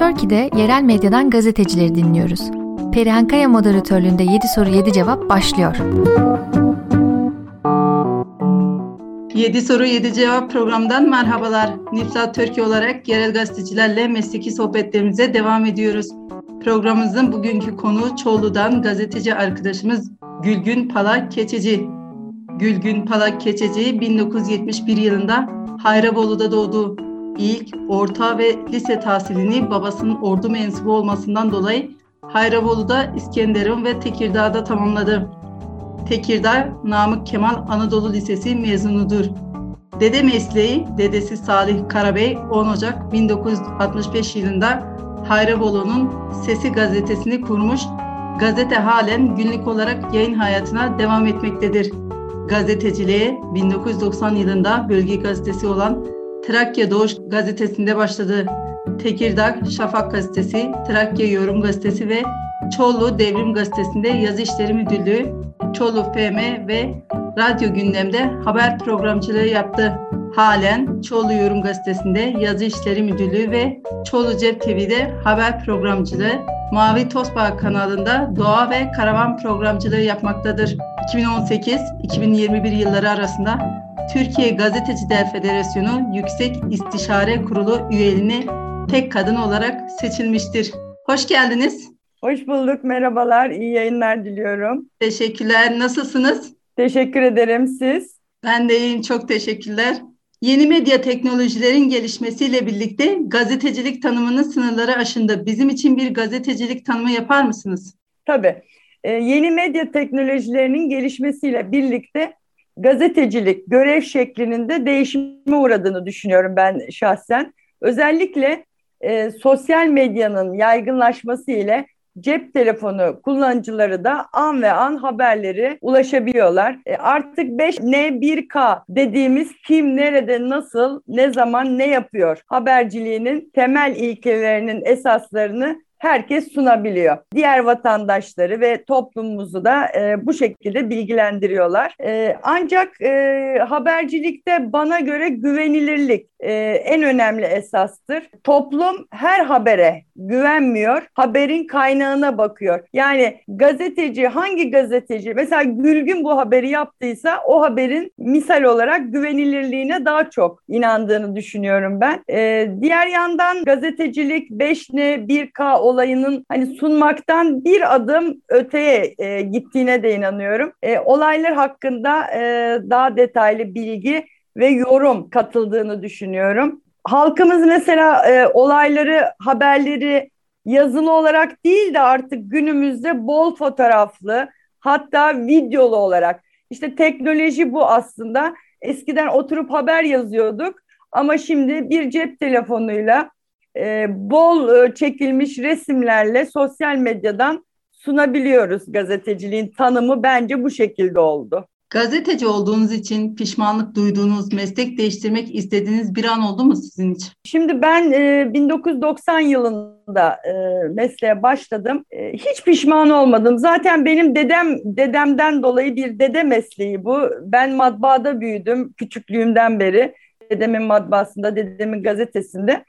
Turkey'de yerel medyadan gazetecileri dinliyoruz. Perihan Kaya moderatörlüğünde 7 soru 7 cevap başlıyor. 7 soru 7 cevap programından merhabalar. Nifsat Türkiye olarak yerel gazetecilerle mesleki sohbetlerimize devam ediyoruz. Programımızın bugünkü konu Çorlu'dan gazeteci arkadaşımız Gülgün Palak Keçeci. Gülgün Palak Keçeci 1971 yılında Hayrabolu'da doğdu. İlk, orta ve lise tahsilini babasının ordu mensubu olmasından dolayı Hayrabolu'da, İskenderun ve Tekirdağ'da tamamladı. Tekirdağ, Namık Kemal Anadolu Lisesi mezunudur. Dede mesleği, dedesi Salih Karabey 10 Ocak 1965 yılında Hayrabolu'nun Sesi gazetesini kurmuş. Gazete halen günlük olarak yayın hayatına devam etmektedir. Gazeteciliğe 1990 yılında bölge gazetesi olan Trakya Doğuş gazetesinde başladı. Tekirdağ Şafak gazetesi, Trakya Yorum gazetesi ve Çollu Devrim gazetesinde yazı işleri müdürlüğü, Çollu FM ve Radyo Gündem'de haber programcılığı yaptı. Halen Çollu Yorum gazetesinde yazı işleri müdürlüğü ve Çollu Cep TV'de haber programcılığı, Mavi Tosbağ kanalında doğa ve karavan programcılığı yapmaktadır. 2018-2021 yılları arasında Türkiye Gazeteciler Federasyonu Yüksek İstişare Kurulu üyeliğine tek kadın olarak seçilmiştir. Hoş geldiniz. Hoş bulduk, merhabalar, iyi yayınlar diliyorum. Teşekkürler, nasılsınız? Teşekkür ederim, siz? Ben de iyiyim, çok teşekkürler. Yeni medya teknolojilerin gelişmesiyle birlikte gazetecilik tanımının sınırları aşındı. Bizim için bir gazetecilik tanımı yapar mısınız? Tabii. Ee, yeni medya teknolojilerinin gelişmesiyle birlikte gazetecilik görev şeklinin de değişime uğradığını düşünüyorum ben şahsen. Özellikle e, sosyal medyanın yaygınlaşması ile cep telefonu kullanıcıları da an ve an haberleri ulaşabiliyorlar. E, artık 5N1K dediğimiz kim, nerede, nasıl, ne zaman, ne yapıyor haberciliğinin temel ilkelerinin esaslarını herkes sunabiliyor. Diğer vatandaşları ve toplumumuzu da e, bu şekilde bilgilendiriyorlar. E, ancak e, habercilikte bana göre güvenilirlik e, en önemli esastır. Toplum her habere güvenmiyor, haberin kaynağına bakıyor. Yani gazeteci hangi gazeteci mesela Gülgün bu haberi yaptıysa o haberin misal olarak güvenilirliğine daha çok inandığını düşünüyorum ben. E, diğer yandan gazetecilik 5N 1K olayının hani sunmaktan bir adım öteye e, gittiğine de inanıyorum. E, olaylar hakkında e, daha detaylı bilgi ve yorum katıldığını düşünüyorum. Halkımız mesela e, olayları, haberleri yazılı olarak değil de artık günümüzde bol fotoğraflı hatta videolu olarak. İşte teknoloji bu aslında. Eskiden oturup haber yazıyorduk ama şimdi bir cep telefonuyla e, bol e, çekilmiş resimlerle sosyal medyadan sunabiliyoruz gazeteciliğin tanımı bence bu şekilde oldu. Gazeteci olduğunuz için pişmanlık duyduğunuz, meslek değiştirmek istediğiniz bir an oldu mu sizin için? Şimdi ben e, 1990 yılında e, mesleğe başladım. E, hiç pişman olmadım. Zaten benim dedem dedemden dolayı bir dede mesleği bu. Ben matbaada büyüdüm küçüklüğümden beri. Dedemin matbaasında, dedemin gazetesinde.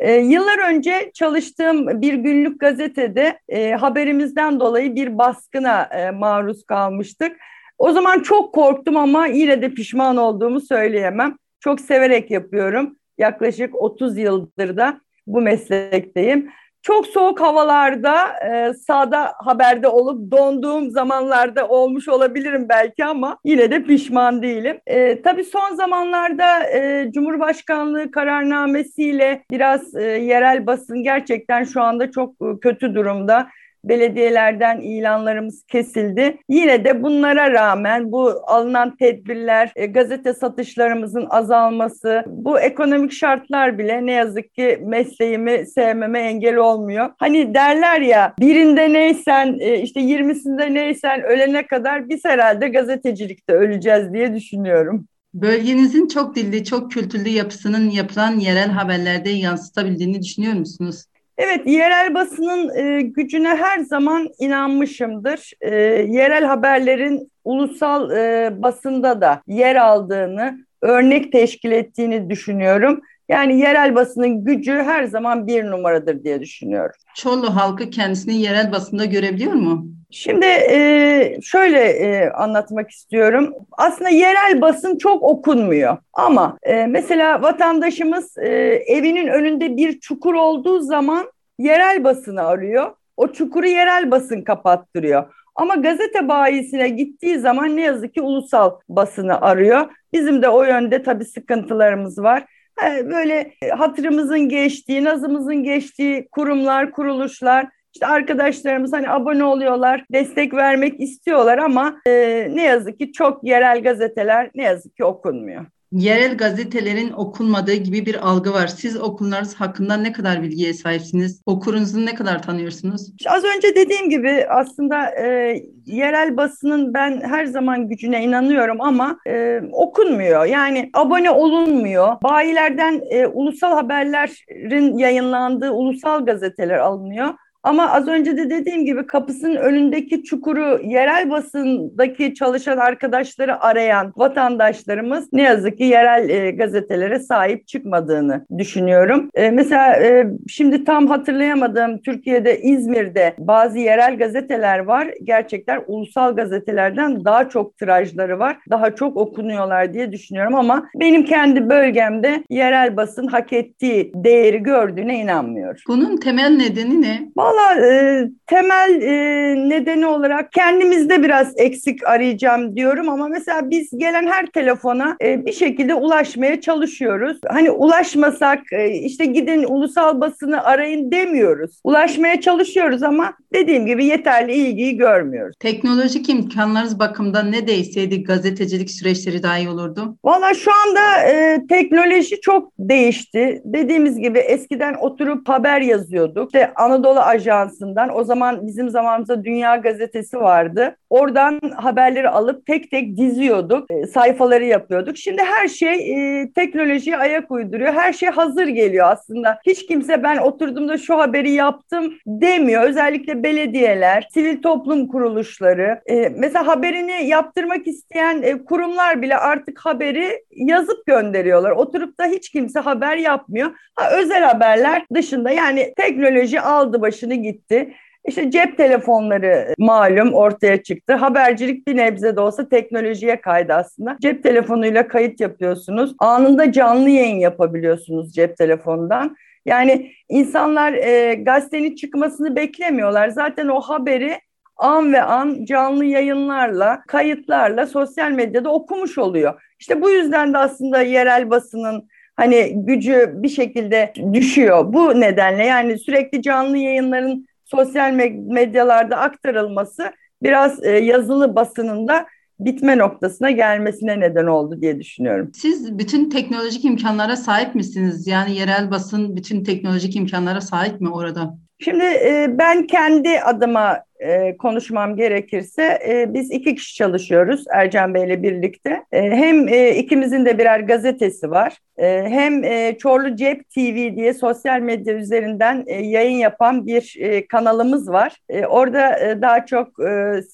E, yıllar önce çalıştığım bir günlük gazetede e, haberimizden dolayı bir baskına e, maruz kalmıştık. O zaman çok korktum ama yine de pişman olduğumu söyleyemem. Çok severek yapıyorum. Yaklaşık 30 yıldır da bu meslekteyim. Çok soğuk havalarda e, sahada haberde olup donduğum zamanlarda olmuş olabilirim belki ama yine de pişman değilim. E, tabii son zamanlarda e, Cumhurbaşkanlığı kararnamesiyle biraz e, yerel basın gerçekten şu anda çok e, kötü durumda belediyelerden ilanlarımız kesildi. Yine de bunlara rağmen bu alınan tedbirler, e, gazete satışlarımızın azalması, bu ekonomik şartlar bile ne yazık ki mesleğimi sevmeme engel olmuyor. Hani derler ya birinde neysen e, işte yirmisinde neysen ölene kadar biz herhalde gazetecilikte öleceğiz diye düşünüyorum. Bölgenizin çok dilli, çok kültürlü yapısının yapılan yerel haberlerde yansıtabildiğini düşünüyor musunuz? Evet, yerel basının e, gücüne her zaman inanmışımdır. E, yerel haberlerin ulusal e, basında da yer aldığını, örnek teşkil ettiğini düşünüyorum. Yani yerel basının gücü her zaman bir numaradır diye düşünüyorum. Çorlu halkı kendisini yerel basında görebiliyor mu? Şimdi e, şöyle e, anlatmak istiyorum. Aslında yerel basın çok okunmuyor. Ama e, mesela vatandaşımız e, evinin önünde bir çukur olduğu zaman yerel basını arıyor. O çukuru yerel basın kapattırıyor. Ama gazete bayisine gittiği zaman ne yazık ki ulusal basını arıyor. Bizim de o yönde tabii sıkıntılarımız var. Böyle hatırımızın geçtiği, nazımızın geçtiği kurumlar, kuruluşlar, işte arkadaşlarımız hani abone oluyorlar, destek vermek istiyorlar ama e, ne yazık ki çok yerel gazeteler ne yazık ki okunmuyor yerel gazetelerin okunmadığı gibi bir algı var. Siz okullarınız hakkında ne kadar bilgiye sahipsiniz? Okurunuzu ne kadar tanıyorsunuz? Az önce dediğim gibi aslında e, yerel basının ben her zaman gücüne inanıyorum ama e, okunmuyor. Yani abone olunmuyor. Bayilerden e, ulusal haberlerin yayınlandığı ulusal gazeteler alınıyor. Ama az önce de dediğim gibi kapısının önündeki çukuru yerel basındaki çalışan arkadaşları arayan vatandaşlarımız ne yazık ki yerel e, gazetelere sahip çıkmadığını düşünüyorum. E, mesela e, şimdi tam hatırlayamadığım Türkiye'de İzmir'de bazı yerel gazeteler var. Gerçekten ulusal gazetelerden daha çok tirajları var. Daha çok okunuyorlar diye düşünüyorum ama benim kendi bölgemde yerel basın hak ettiği değeri gördüğüne inanmıyorum. Bunun temel nedeni ne? Vallahi Valla e, temel e, nedeni olarak kendimizde biraz eksik arayacağım diyorum ama mesela biz gelen her telefona e, bir şekilde ulaşmaya çalışıyoruz. Hani ulaşmasak e, işte gidin ulusal basını arayın demiyoruz. Ulaşmaya çalışıyoruz ama dediğim gibi yeterli ilgiyi görmüyoruz. Teknolojik imkanlarınız bakımından ne değişseydi gazetecilik süreçleri daha iyi olurdu? Valla şu anda e, teknoloji çok değişti. Dediğimiz gibi eskiden oturup haber yazıyorduk. İşte Anadolu Ajansı Ajansı'ndan o zaman bizim zamanımızda Dünya Gazetesi vardı. Oradan haberleri alıp tek tek diziyorduk, e, sayfaları yapıyorduk. Şimdi her şey e, teknolojiye ayak uyduruyor. Her şey hazır geliyor aslında. Hiç kimse ben oturduğumda şu haberi yaptım demiyor. Özellikle belediyeler, sivil toplum kuruluşları. E, mesela haberini yaptırmak isteyen e, kurumlar bile artık haberi yazıp gönderiyorlar. Oturup da hiç kimse haber yapmıyor. Ha, özel haberler dışında yani teknoloji aldı başını gitti. İşte cep telefonları malum ortaya çıktı. Habercilik bir nebze de olsa teknolojiye kaydı aslında. Cep telefonuyla kayıt yapıyorsunuz. Anında canlı yayın yapabiliyorsunuz cep telefonundan. Yani insanlar e, gazetenin çıkmasını beklemiyorlar. Zaten o haberi an ve an canlı yayınlarla, kayıtlarla sosyal medyada okumuş oluyor. İşte bu yüzden de aslında yerel basının hani gücü bir şekilde düşüyor. Bu nedenle yani sürekli canlı yayınların sosyal medyalarda aktarılması biraz e, yazılı basınında bitme noktasına gelmesine neden oldu diye düşünüyorum. Siz bütün teknolojik imkanlara sahip misiniz? Yani yerel basın bütün teknolojik imkanlara sahip mi orada? Şimdi e, ben kendi adıma e, konuşmam gerekirse e, biz iki kişi çalışıyoruz Ercan Bey ile birlikte. Hem ikimizin de birer gazetesi var. Hem Çorlu Cep TV diye sosyal medya üzerinden yayın yapan bir kanalımız var. Orada daha çok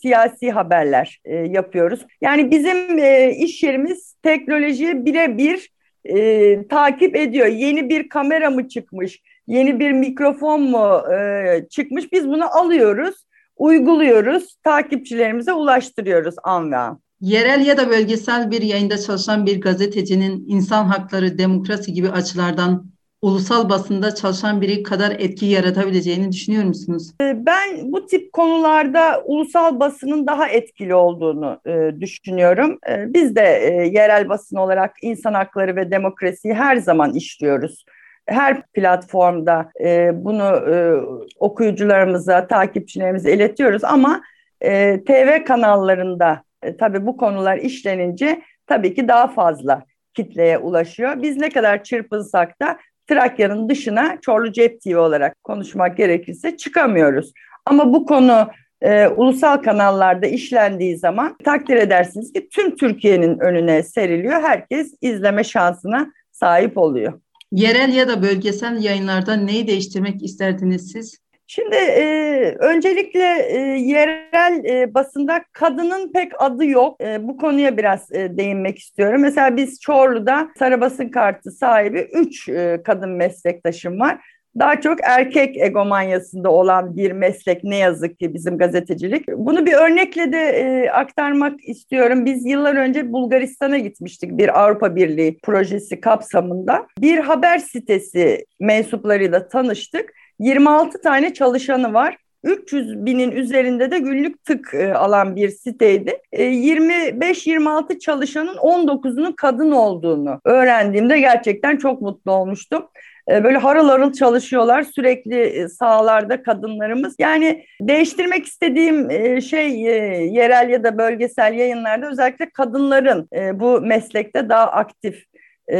siyasi haberler yapıyoruz. Yani bizim e, iş yerimiz teknolojiye birebir e, takip ediyor. Yeni bir kamera mı çıkmış? Yeni bir mikrofon mu e, çıkmış? Biz bunu alıyoruz uyguluyoruz, takipçilerimize ulaştırıyoruz an ve an. Yerel ya da bölgesel bir yayında çalışan bir gazetecinin insan hakları, demokrasi gibi açılardan ulusal basında çalışan biri kadar etki yaratabileceğini düşünüyor musunuz? Ee, ben bu tip konularda ulusal basının daha etkili olduğunu e, düşünüyorum. E, biz de e, yerel basın olarak insan hakları ve demokrasiyi her zaman işliyoruz her platformda e, bunu e, okuyucularımıza, takipçilerimize iletiyoruz ama e, TV kanallarında e, tabii bu konular işlenince tabii ki daha fazla kitleye ulaşıyor. Biz ne kadar çırpınsak da Trakya'nın dışına Çorlu Cep TV olarak konuşmak gerekirse çıkamıyoruz. Ama bu konu e, ulusal kanallarda işlendiği zaman takdir edersiniz ki tüm Türkiye'nin önüne seriliyor. Herkes izleme şansına sahip oluyor. Yerel ya da bölgesel yayınlarda neyi değiştirmek isterdiniz siz? Şimdi e, öncelikle e, yerel e, basında kadının pek adı yok. E, bu konuya biraz e, değinmek istiyorum. Mesela biz Çorlu'da sarı basın kartı sahibi üç e, kadın meslektaşım var daha çok erkek egomanyasında olan bir meslek ne yazık ki bizim gazetecilik. Bunu bir örnekle de e, aktarmak istiyorum. Biz yıllar önce Bulgaristan'a gitmiştik bir Avrupa Birliği projesi kapsamında. Bir haber sitesi mensuplarıyla tanıştık. 26 tane çalışanı var. 300 binin üzerinde de günlük tık e, alan bir siteydi. E, 25-26 çalışanın 19'unun kadın olduğunu öğrendiğimde gerçekten çok mutlu olmuştum. E, böyle harıl harıl çalışıyorlar sürekli e, sahalarda kadınlarımız. Yani değiştirmek istediğim e, şey yerel ya da bölgesel yayınlarda özellikle kadınların bu meslekte daha aktif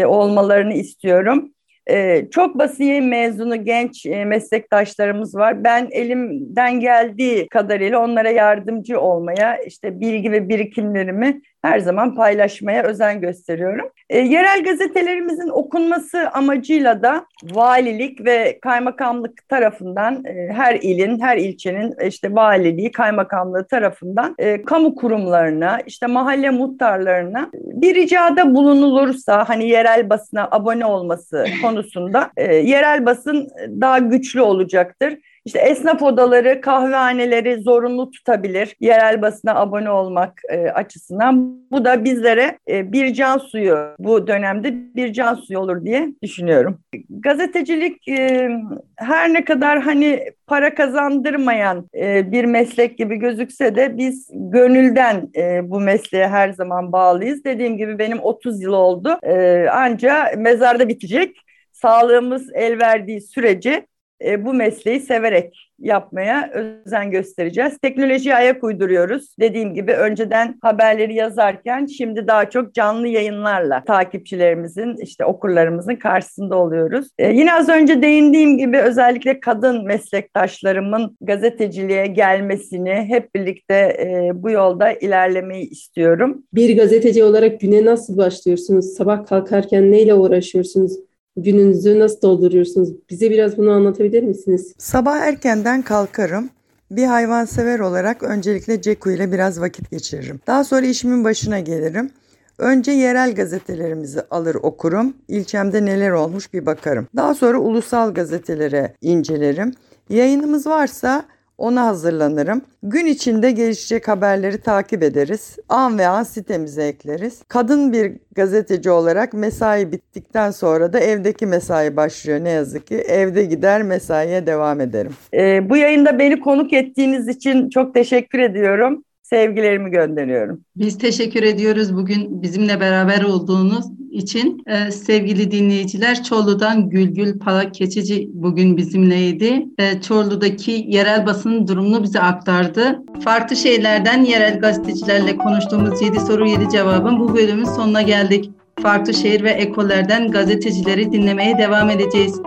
olmalarını istiyorum. Ee, çok basiye mezunu genç e, meslektaşlarımız var. Ben elimden geldiği kadarıyla onlara yardımcı olmaya, işte bilgi ve birikimlerimi her zaman paylaşmaya özen gösteriyorum. E, yerel gazetelerimizin okunması amacıyla da valilik ve kaymakamlık tarafından e, her ilin, her ilçenin işte valiliği, kaymakamlığı tarafından e, kamu kurumlarına, işte mahalle muhtarlarına bir ricada bulunulursa hani yerel basına abone olması konusunda e, yerel basın daha güçlü olacaktır. İşte esnaf odaları, kahvehaneleri zorunlu tutabilir yerel basına abone olmak e, açısından. Bu da bizlere e, bir can suyu bu dönemde bir can suyu olur diye düşünüyorum. Gazetecilik e, her ne kadar hani para kazandırmayan e, bir meslek gibi gözükse de biz gönülden e, bu mesleğe her zaman bağlıyız. Dediğim gibi benim 30 yıl oldu. E, anca mezarda bitecek. Sağlığımız el verdiği sürece e, bu mesleği severek yapmaya özen göstereceğiz. Teknolojiye ayak uyduruyoruz. Dediğim gibi önceden haberleri yazarken şimdi daha çok canlı yayınlarla takipçilerimizin, işte okurlarımızın karşısında oluyoruz. Ee, yine az önce değindiğim gibi özellikle kadın meslektaşlarımın gazeteciliğe gelmesini hep birlikte e, bu yolda ilerlemeyi istiyorum. Bir gazeteci olarak güne nasıl başlıyorsunuz? Sabah kalkarken neyle uğraşıyorsunuz? Gününüzü nasıl dolduruyorsunuz? Bize biraz bunu anlatabilir misiniz? Sabah erkenden kalkarım. Bir hayvansever olarak öncelikle Ceku ile biraz vakit geçiririm. Daha sonra işimin başına gelirim. Önce yerel gazetelerimizi alır okurum. İlçemde neler olmuş bir bakarım. Daha sonra ulusal gazetelere incelerim. Yayınımız varsa ona hazırlanırım. Gün içinde gelişecek haberleri takip ederiz. An ve an sitemize ekleriz. Kadın bir gazeteci olarak mesai bittikten sonra da evdeki mesai başlıyor ne yazık ki. Evde gider mesaiye devam ederim. Ee, bu yayında beni konuk ettiğiniz için çok teşekkür ediyorum sevgilerimi gönderiyorum. Biz teşekkür ediyoruz bugün bizimle beraber olduğunuz için. Ee, sevgili dinleyiciler Çorlu'dan Gülgül Palak Keçici bugün bizimleydi. Ee, Çorlu'daki yerel basının durumunu bize aktardı. Farklı şeylerden yerel gazetecilerle konuştuğumuz 7 soru 7 cevabın bu bölümün sonuna geldik. Farklı şehir ve ekollerden gazetecileri dinlemeye devam edeceğiz.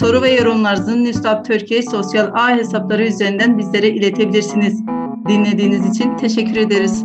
Soru ve yorumlarınızı Nüstap Türkiye sosyal ağ hesapları üzerinden bizlere iletebilirsiniz. Dinlediğiniz için teşekkür ederiz.